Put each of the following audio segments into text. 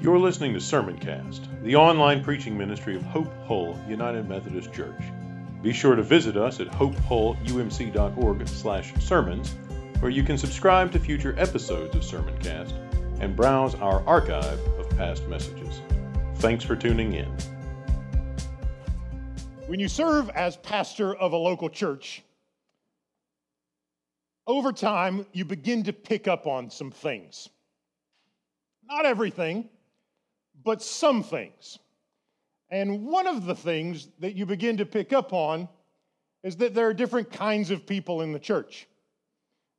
You're listening to Sermoncast, the online preaching ministry of Hope Hull United Methodist Church. Be sure to visit us at hopehullumc.org/sermons, where you can subscribe to future episodes of Sermoncast and browse our archive of past messages. Thanks for tuning in. When you serve as pastor of a local church, over time you begin to pick up on some things. Not everything, but some things. And one of the things that you begin to pick up on is that there are different kinds of people in the church.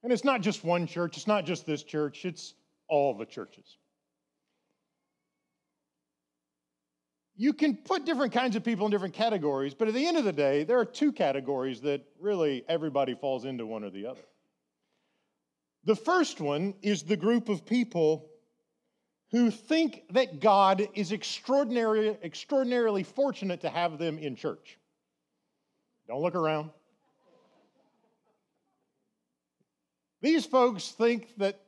And it's not just one church, it's not just this church, it's all the churches. You can put different kinds of people in different categories, but at the end of the day, there are two categories that really everybody falls into one or the other. The first one is the group of people who think that God is extraordinarily, extraordinarily fortunate to have them in church. Don't look around. These folks think that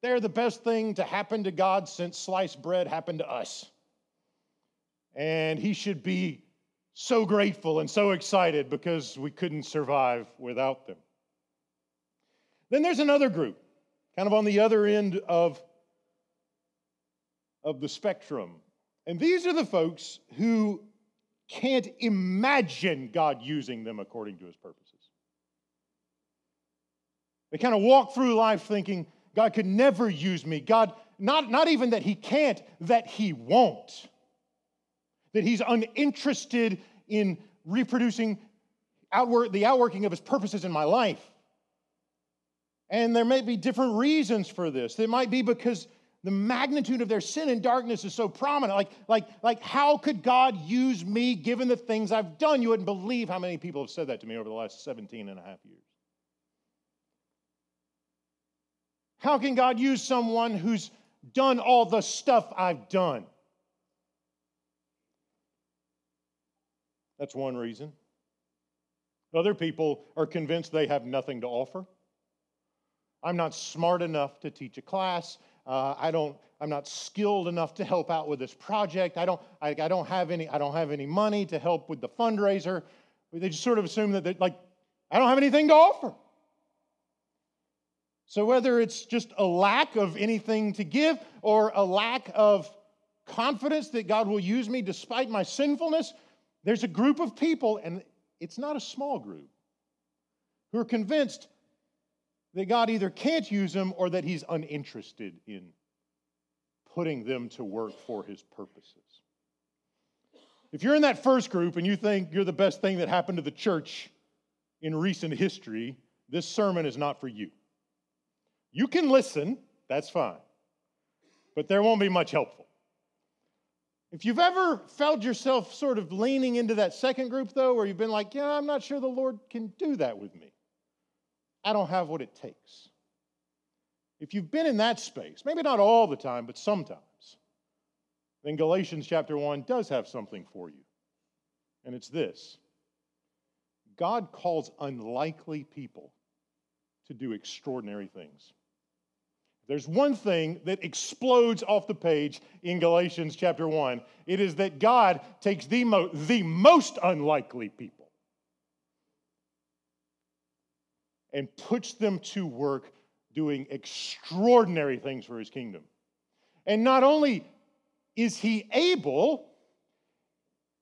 they're the best thing to happen to God since sliced bread happened to us. And he should be so grateful and so excited because we couldn't survive without them. Then there's another group, kind of on the other end of of the spectrum. And these are the folks who can't imagine God using them according to his purposes. They kind of walk through life thinking, God could never use me. God, not, not even that he can't, that he won't. That he's uninterested in reproducing outwork, the outworking of his purposes in my life. And there may be different reasons for this. It might be because the magnitude of their sin and darkness is so prominent. Like, like, like, how could God use me given the things I've done? You wouldn't believe how many people have said that to me over the last 17 and a half years. How can God use someone who's done all the stuff I've done? That's one reason. Other people are convinced they have nothing to offer. I'm not smart enough to teach a class. Uh, I don't, I'm not skilled enough to help out with this project. I don't, I, I, don't have any, I don't have any money to help with the fundraiser. They just sort of assume that, like, I don't have anything to offer. So whether it's just a lack of anything to give or a lack of confidence that God will use me despite my sinfulness, there's a group of people, and it's not a small group, who are convinced that God either can't use them or that He's uninterested in putting them to work for His purposes. If you're in that first group and you think you're the best thing that happened to the church in recent history, this sermon is not for you. You can listen, that's fine, but there won't be much helpful. If you've ever felt yourself sort of leaning into that second group, though, where you've been like, yeah, I'm not sure the Lord can do that with me, I don't have what it takes. If you've been in that space, maybe not all the time, but sometimes, then Galatians chapter 1 does have something for you. And it's this God calls unlikely people to do extraordinary things. There's one thing that explodes off the page in Galatians chapter 1. It is that God takes the, mo- the most unlikely people and puts them to work doing extraordinary things for his kingdom. And not only is he able,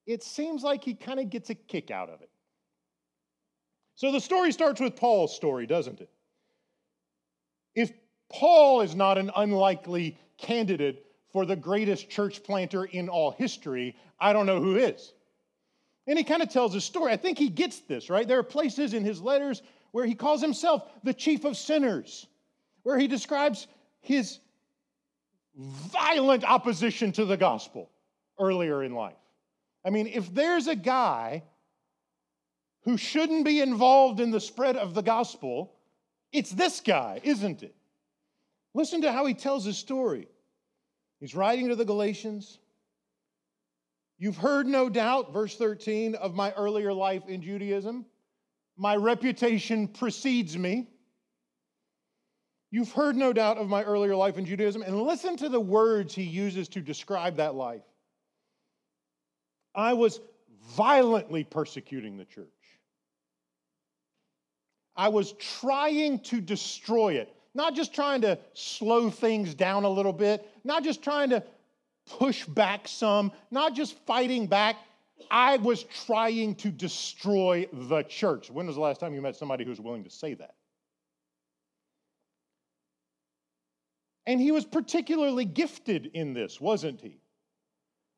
it seems like he kind of gets a kick out of it. So the story starts with Paul's story, doesn't it? If Paul is not an unlikely candidate for the greatest church planter in all history, I don't know who is. And he kind of tells a story. I think he gets this, right? There are places in his letters where he calls himself the chief of sinners, where he describes his violent opposition to the gospel earlier in life. I mean, if there's a guy who shouldn't be involved in the spread of the gospel, it's this guy, isn't it? Listen to how he tells his story. He's writing to the Galatians. You've heard, no doubt, verse 13, of my earlier life in Judaism my reputation precedes me. You've heard, no doubt, of my earlier life in Judaism, and listen to the words he uses to describe that life. I was violently persecuting the church. I was trying to destroy it, not just trying to slow things down a little bit, not just trying to push back some, not just fighting back. I was trying to destroy the church. When was the last time you met somebody who was willing to say that? And he was particularly gifted in this, wasn't he?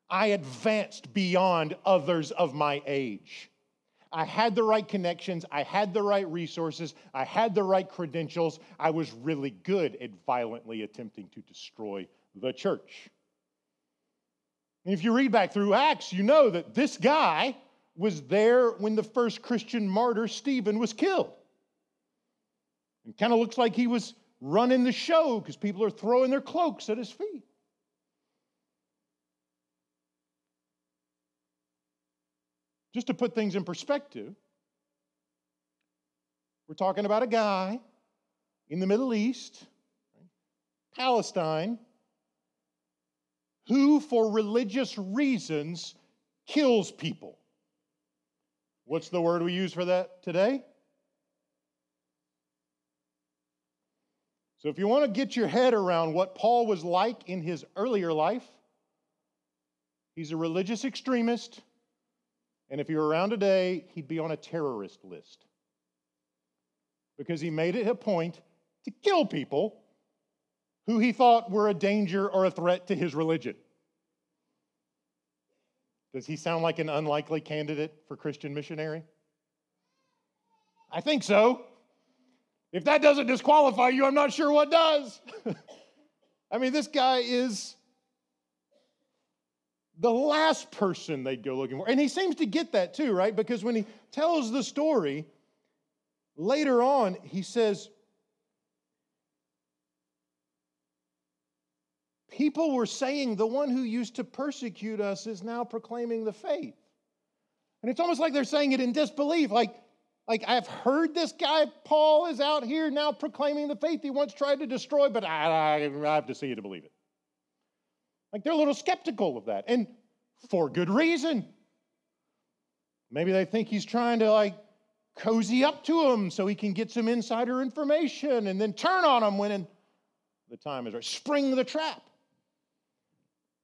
I advanced beyond others of my age. I had the right connections, I had the right resources, I had the right credentials. I was really good at violently attempting to destroy the church. If you read back through Acts, you know that this guy was there when the first Christian martyr, Stephen, was killed. It kind of looks like he was running the show because people are throwing their cloaks at his feet. Just to put things in perspective, we're talking about a guy in the Middle East, Palestine, who, for religious reasons, kills people. What's the word we use for that today? So, if you want to get your head around what Paul was like in his earlier life, he's a religious extremist. And if you were around today, he'd be on a terrorist list because he made it a point to kill people who he thought were a danger or a threat to his religion. Does he sound like an unlikely candidate for Christian missionary? I think so. If that doesn't disqualify you, I'm not sure what does. I mean, this guy is the last person they'd go looking for. And he seems to get that too, right? Because when he tells the story, later on, he says, People were saying the one who used to persecute us is now proclaiming the faith. And it's almost like they're saying it in disbelief, like, like, I've heard this guy, Paul, is out here now proclaiming the faith he once tried to destroy, but I, I, I have to see you to believe it. Like, they're a little skeptical of that, and for good reason. Maybe they think he's trying to, like, cozy up to them so he can get some insider information and then turn on them when the time is right. Spring the trap.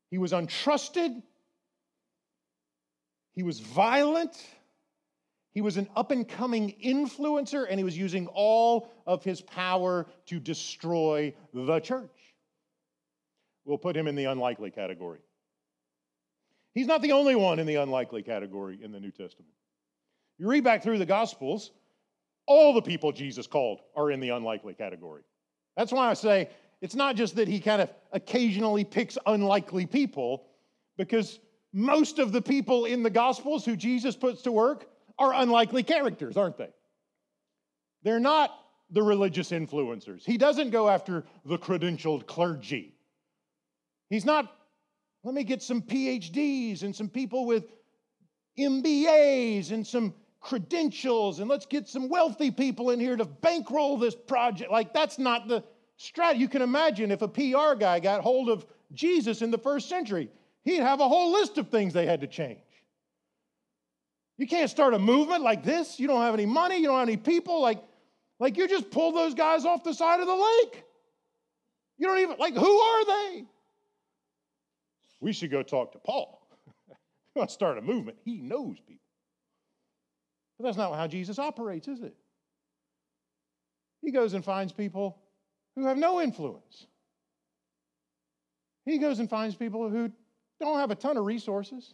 He was untrusted, he was violent. He was an up and coming influencer, and he was using all of his power to destroy the church. We'll put him in the unlikely category. He's not the only one in the unlikely category in the New Testament. You read back through the Gospels, all the people Jesus called are in the unlikely category. That's why I say it's not just that he kind of occasionally picks unlikely people, because most of the people in the Gospels who Jesus puts to work are unlikely characters, aren't they? They're not the religious influencers. He doesn't go after the credentialed clergy. He's not, let me get some PhDs and some people with MBAs and some credentials and let's get some wealthy people in here to bankroll this project. Like, that's not the strategy. You can imagine if a PR guy got hold of Jesus in the first century, he'd have a whole list of things they had to change. You can't start a movement like this. You don't have any money, you don't have any people. Like, like you just pull those guys off the side of the lake. You don't even, like, who are they? We should go talk to Paul. you want to start a movement, he knows people. But that's not how Jesus operates, is it? He goes and finds people who have no influence. He goes and finds people who don't have a ton of resources.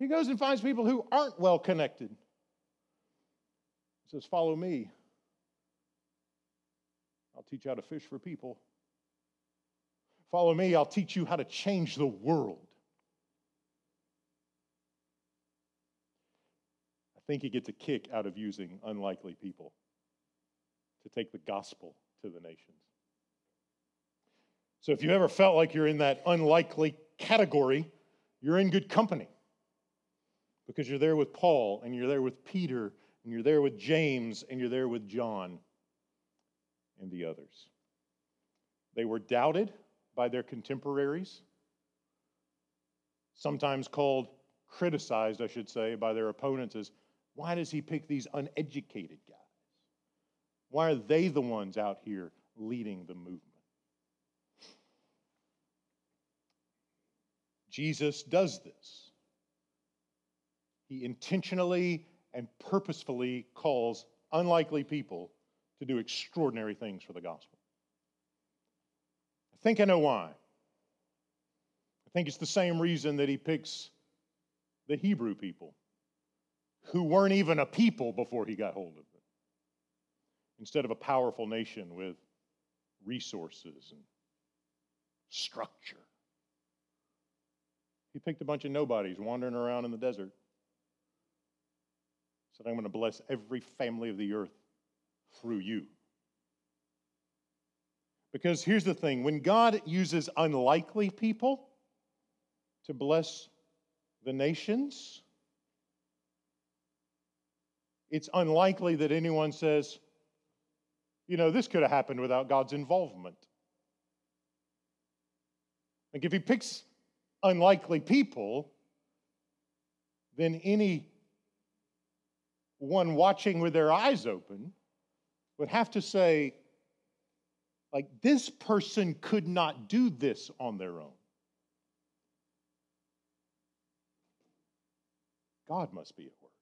He goes and finds people who aren't well connected. He says, Follow me. I'll teach you how to fish for people. Follow me, I'll teach you how to change the world. I think he gets a kick out of using unlikely people to take the gospel to the nations. So if you ever felt like you're in that unlikely category, you're in good company because you're there with Paul and you're there with Peter and you're there with James and you're there with John. and the others. They were doubted by their contemporaries, sometimes called, criticized, I should say, by their opponents as why does he pick these uneducated guys? Why are they the ones out here leading the movement? Jesus does this. He intentionally and purposefully calls unlikely people to do extraordinary things for the gospel. I think I know why. I think it's the same reason that he picks the Hebrew people, who weren't even a people before he got hold of them, instead of a powerful nation with resources and structure. He picked a bunch of nobodies wandering around in the desert. Said, I'm going to bless every family of the earth through you. Because here's the thing when God uses unlikely people to bless the nations, it's unlikely that anyone says, you know, this could have happened without God's involvement. Like if he picks unlikely people, then any one watching with their eyes open would have to say, like, this person could not do this on their own. God must be at work.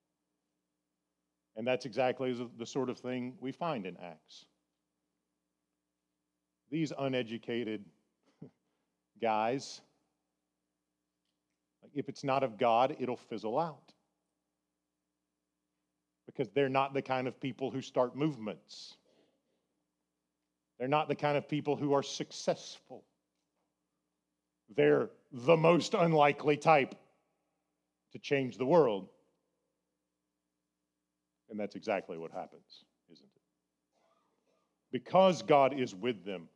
And that's exactly the sort of thing we find in Acts. These uneducated guys, if it's not of God, it'll fizzle out. Because they're not the kind of people who start movements. They're not the kind of people who are successful. They're the most unlikely type to change the world. And that's exactly what happens, isn't it? Because God is with them,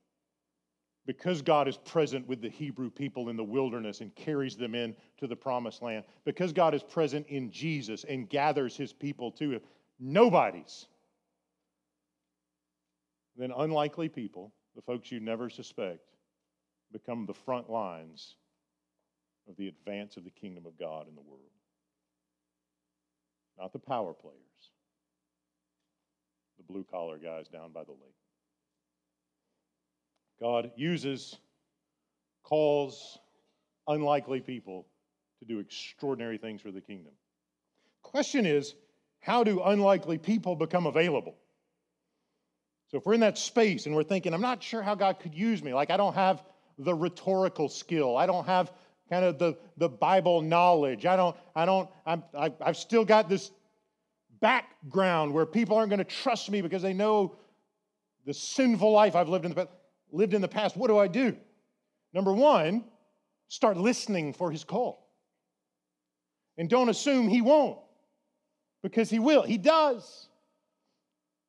because God is present with the Hebrew people in the wilderness and carries them in to the promised land, because God is present in Jesus and gathers his people to him, nobody's, then unlikely people, the folks you never suspect, become the front lines of the advance of the kingdom of God in the world. Not the power players, the blue collar guys down by the lake. God uses, calls unlikely people to do extraordinary things for the kingdom. Question is, how do unlikely people become available? So if we're in that space and we're thinking, I'm not sure how God could use me, like I don't have the rhetorical skill, I don't have kind of the, the Bible knowledge. I don't, I don't, I'm, I, I've still got this background where people aren't going to trust me because they know the sinful life I've lived in the, lived in the past. What do I do? Number one, start listening for his call. And don't assume he won't, because he will. He does.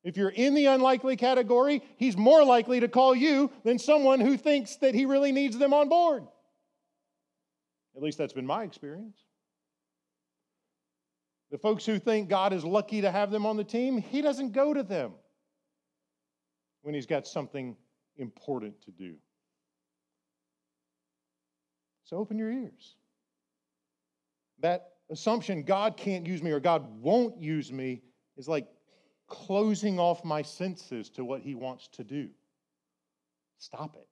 If you're in the unlikely category, he's more likely to call you than someone who thinks that he really needs them on board. At least that's been my experience. The folks who think God is lucky to have them on the team, He doesn't go to them when He's got something important to do. So open your ears. That assumption, God can't use me or God won't use me, is like closing off my senses to what He wants to do. Stop it.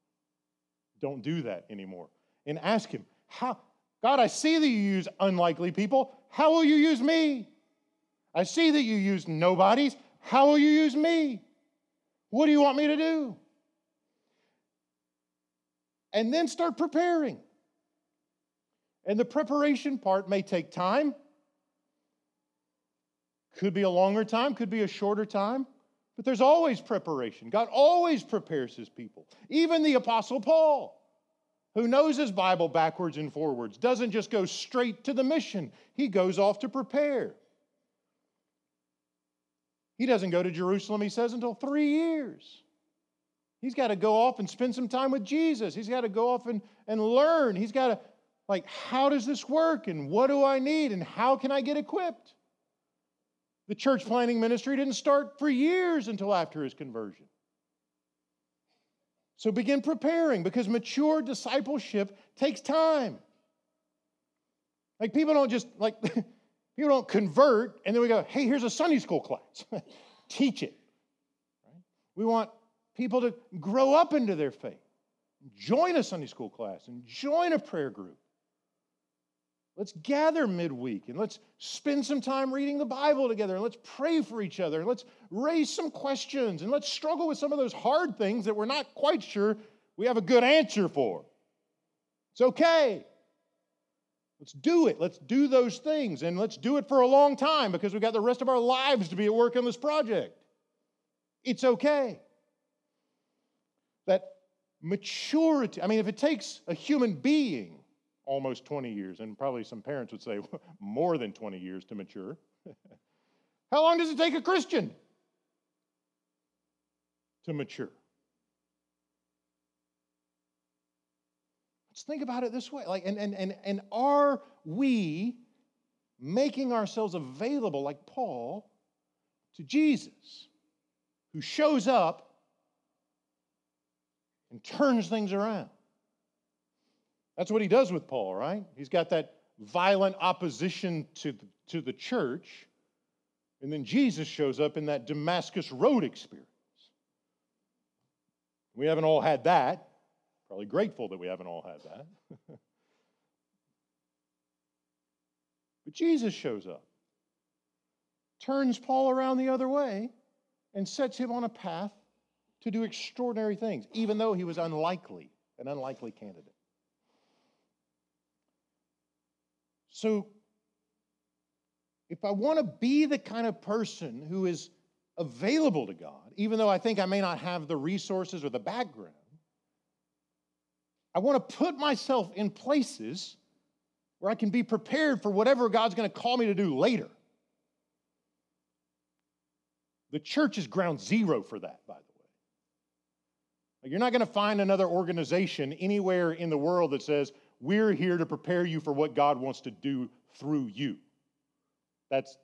Don't do that anymore. And ask Him, how, God, I see that you use unlikely people. How will you use me? I see that you use nobodies. How will you use me? What do you want me to do? And then start preparing. And the preparation part may take time. Could be a longer time, could be a shorter time, but there's always preparation. God always prepares his people. Even the Apostle Paul who knows his Bible backwards and forwards, doesn't just go straight to the mission, he goes off to prepare. He doesn't go to Jerusalem, he says, until three years. He's got to go off and spend some time with Jesus. He's got to go off and, and learn. He's got to, like, how does this work? And what do I need? And how can I get equipped? The church planting ministry didn't start for years until after his conversion. So begin preparing because mature discipleship takes time. Like people don't just like people don't convert and then we go, "Hey, here's a Sunday school class. Teach it." We want people to grow up into their faith. Join a Sunday school class and join a prayer group. Let's gather midweek and let's spend some time reading the Bible together and let's pray for each other and let's raise some questions and let's struggle with some of those hard things that we're not quite sure we have a good answer for. It's okay. Let's do it. Let's do those things and let's do it for a long time because we've got the rest of our lives to be at work on this project. It's okay. That maturity, I mean, if it takes a human being almost 20 years, and probably some parents would say more than 20 years to mature. How long does it take a Christian to mature? Let's think about it this way. Like, and, and, and, and are we making ourselves available, like Paul, to Jesus, who shows up and turns things around? That's what he does with Paul, right? He's got that violent opposition to the, to the church. And then Jesus shows up in that Damascus Road experience. We haven't all had that. Probably grateful that we haven't all had that. but Jesus shows up, turns Paul around the other way, and sets him on a path to do extraordinary things, even though he was unlikely, an unlikely candidate. So, if I want to be the kind of person who is available to God, even though I think I may not have the resources or the background, I want to put myself in places where I can be prepared for whatever God's going to call me to do later. The church is ground zero for that, by the way. You're not going to find another organization anywhere in the world that says, we're here to prepare you for what God wants to do through you. That's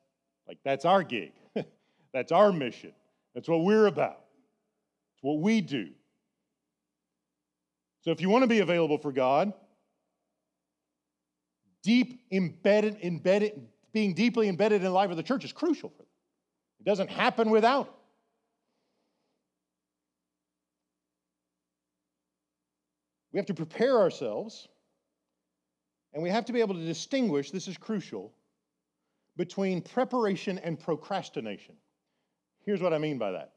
like that's our gig. that's our mission. That's what we're about. It's what we do. So if you want to be available for God, deep embedded, embedded, being deeply embedded in the life of the church is crucial for them. It doesn't happen without it. We have to prepare ourselves and we have to be able to distinguish, this is crucial, between preparation and procrastination. Here's what I mean by that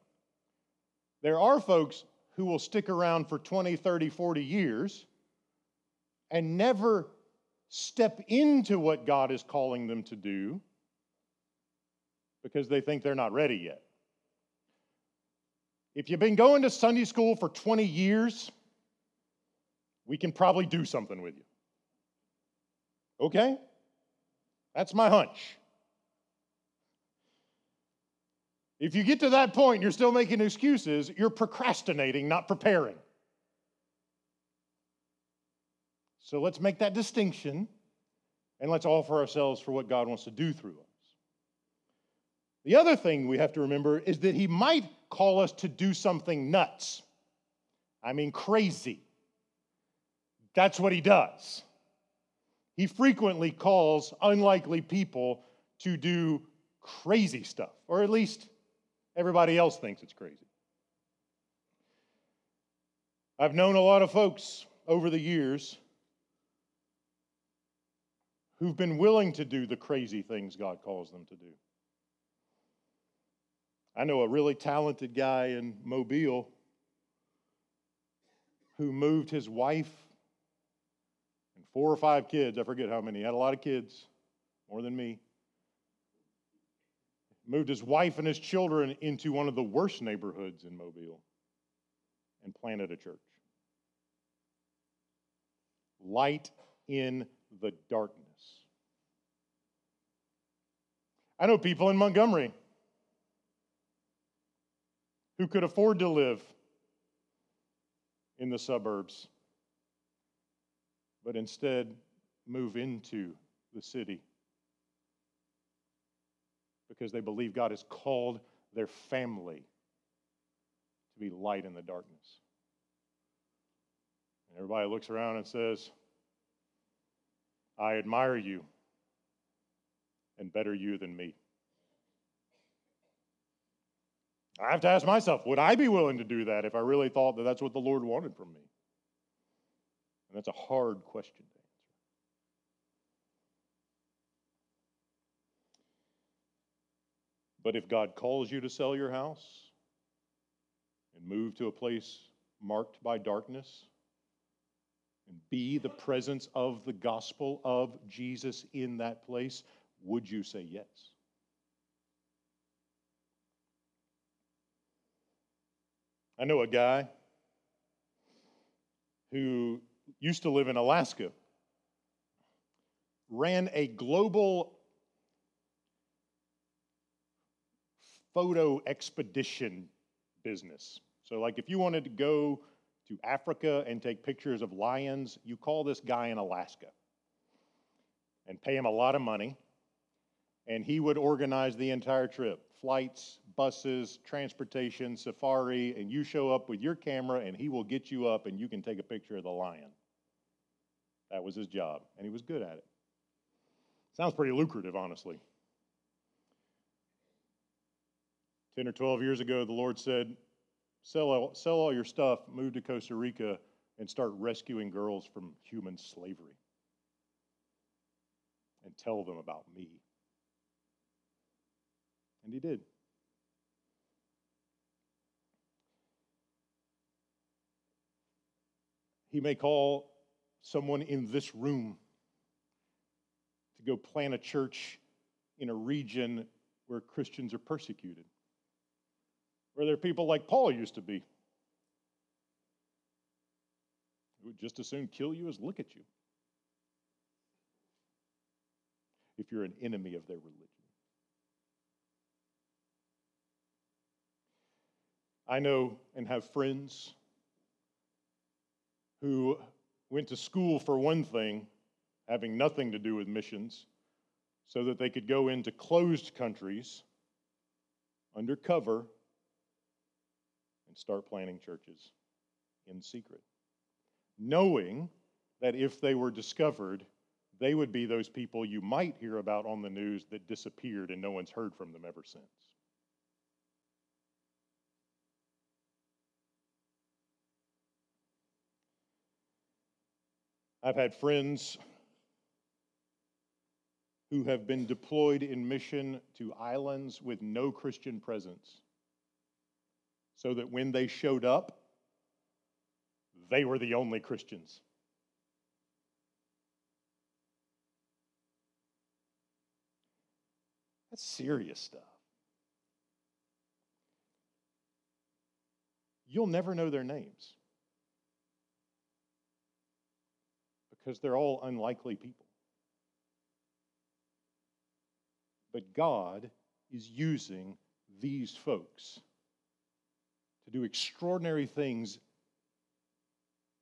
there are folks who will stick around for 20, 30, 40 years and never step into what God is calling them to do because they think they're not ready yet. If you've been going to Sunday school for 20 years, we can probably do something with you. Okay? That's my hunch. If you get to that point you're still making excuses, you're procrastinating, not preparing. So let's make that distinction and let's offer ourselves for what God wants to do through us. The other thing we have to remember is that He might call us to do something nuts. I mean, crazy. That's what He does he frequently calls unlikely people to do crazy stuff, or at least everybody else thinks it's crazy. I've known a lot of folks over the years who've been willing to do the crazy things God calls them to do. I know a really talented guy in Mobile who moved his wife four or five kids. I forget how many. He had a lot of kids, more than me. Moved his wife and his children into one of the worst neighborhoods in Mobile and planted a church. Light in the darkness. I know people in Montgomery who could afford to live in the suburbs but instead move into the city because they believe God has called their family to be light in the darkness. And everybody looks around and says, I admire you and better you than me. I have to ask myself, would I be willing to do that if I really thought that that's what the Lord wanted from me? And that's a hard question to answer. But if God calls you to sell your house and move to a place marked by darkness, and be the presence of the gospel of Jesus in that place, would you say yes? I know a guy who used to live in Alaska, ran a global photo expedition business. So, like, if you wanted to go to Africa and take pictures of lions, you call this guy in Alaska and pay him a lot of money, and he would organize the entire trip flights, buses, transportation, safari, and you show up with your camera, and he will get you up and you can take a picture of the lion. That was his job, and he was good at it. Sounds pretty lucrative, honestly. 10 or 12 years ago, the Lord said, Sell all, sell all your stuff, move to Costa Rica, and start rescuing girls from human slavery. And tell them about me. And he did. He may call someone in this room to go plant a church in a region where Christians are persecuted where there are people like Paul used to be, who would just as soon kill you as look at you if you're an enemy of their religion. I know and have friends who went to school for one thing, having nothing to do with missions, so that they could go into closed countries undercover and start planting churches in secret, knowing that if they were discovered, they would be those people you might hear about on the news that disappeared and no one's heard from them ever since. I've had friends who have been deployed in mission to islands with no Christian presence so that when they showed up, they were the only Christians. That's serious stuff. You'll never know their names because they're all unlikely people. But God is using these folks to do extraordinary things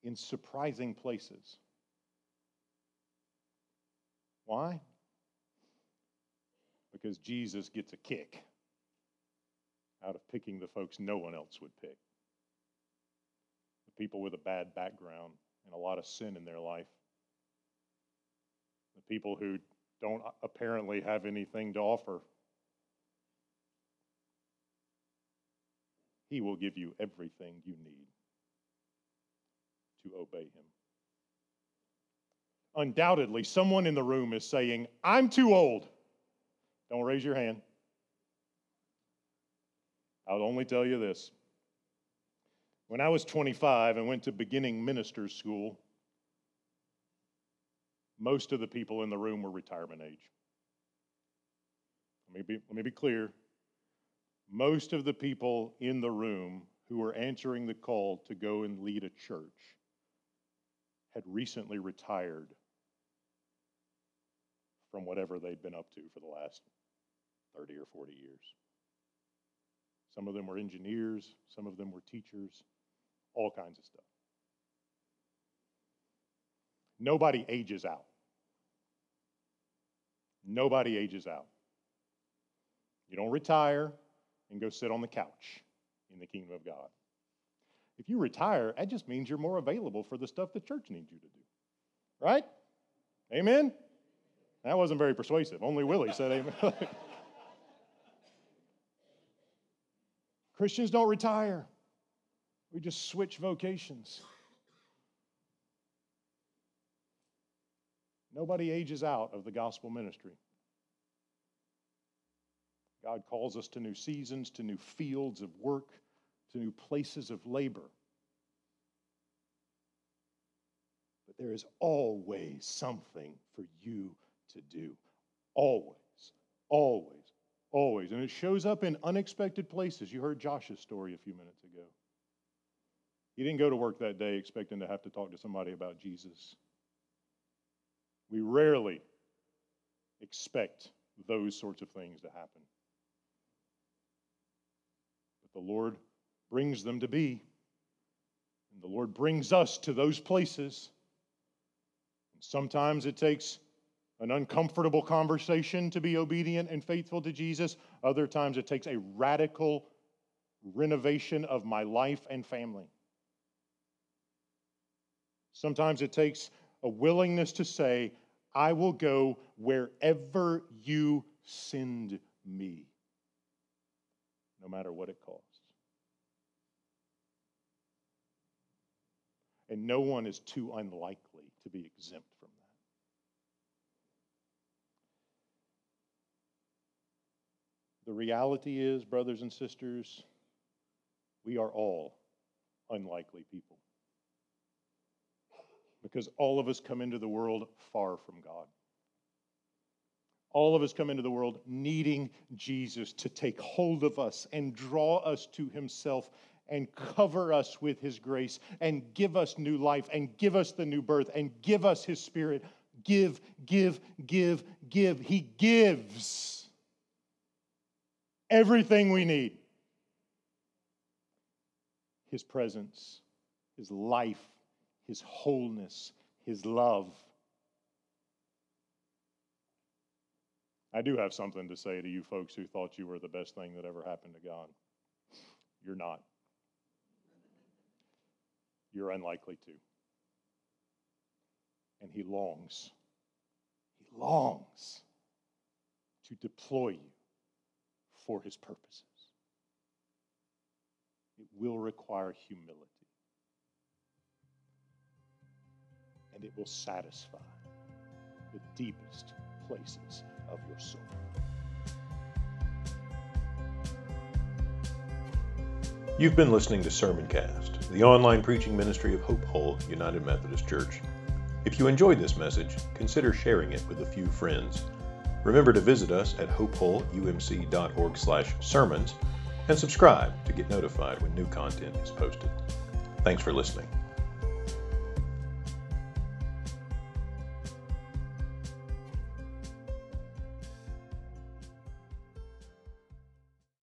in surprising places. Why? Because Jesus gets a kick out of picking the folks no one else would pick. The people with a bad background and a lot of sin in their life. The people who don't apparently have anything to offer He will give you everything you need to obey Him. Undoubtedly, someone in the room is saying, I'm too old. Don't raise your hand. I'll only tell you this. When I was 25 and went to beginning ministers school, most of the people in the room were retirement age. Let me be, let me be clear most of the people in the room who were answering the call to go and lead a church had recently retired from whatever they'd been up to for the last 30 or 40 years. Some of them were engineers, some of them were teachers, all kinds of stuff. Nobody ages out. Nobody ages out. You don't retire and go sit on the couch in the kingdom of God. If you retire, that just means you're more available for the stuff the church needs you to do. Right? Amen? That wasn't very persuasive. Only Willie said amen. Christians don't retire, we just switch vocations. Nobody ages out of the gospel ministry. God calls us to new seasons, to new fields of work, to new places of labor. But there is always something for you to do. Always, always, always. And it shows up in unexpected places. You heard Josh's story a few minutes ago. He didn't go to work that day expecting to have to talk to somebody about Jesus. We rarely expect those sorts of things to happen. But the Lord brings them to be. And the Lord brings us to those places. And sometimes it takes an uncomfortable conversation to be obedient and faithful to Jesus. Other times it takes a radical renovation of my life and family. Sometimes it takes a willingness to say, I will go wherever you send me, no matter what it costs. And no one is too unlikely to be exempt from that. The reality is, brothers and sisters, we are all unlikely people because all of us come into the world far from God. All of us come into the world needing Jesus to take hold of us and draw us to Himself and cover us with His grace and give us new life and give us the new birth and give us His Spirit. Give, give, give, give. He gives everything we need His presence, His life, his wholeness, his love. I do have something to say to you folks who thought you were the best thing that ever happened to God. You're not. You're unlikely to. And he longs, he longs to deploy you for his purposes. It will require humility. It will satisfy the deepest places of your soul. You've been listening to Sermoncast, the online preaching ministry of Hope Hull United Methodist Church. If you enjoyed this message, consider sharing it with a few friends. Remember to visit us at hopehullumc.org/sermons and subscribe to get notified when new content is posted. Thanks for listening.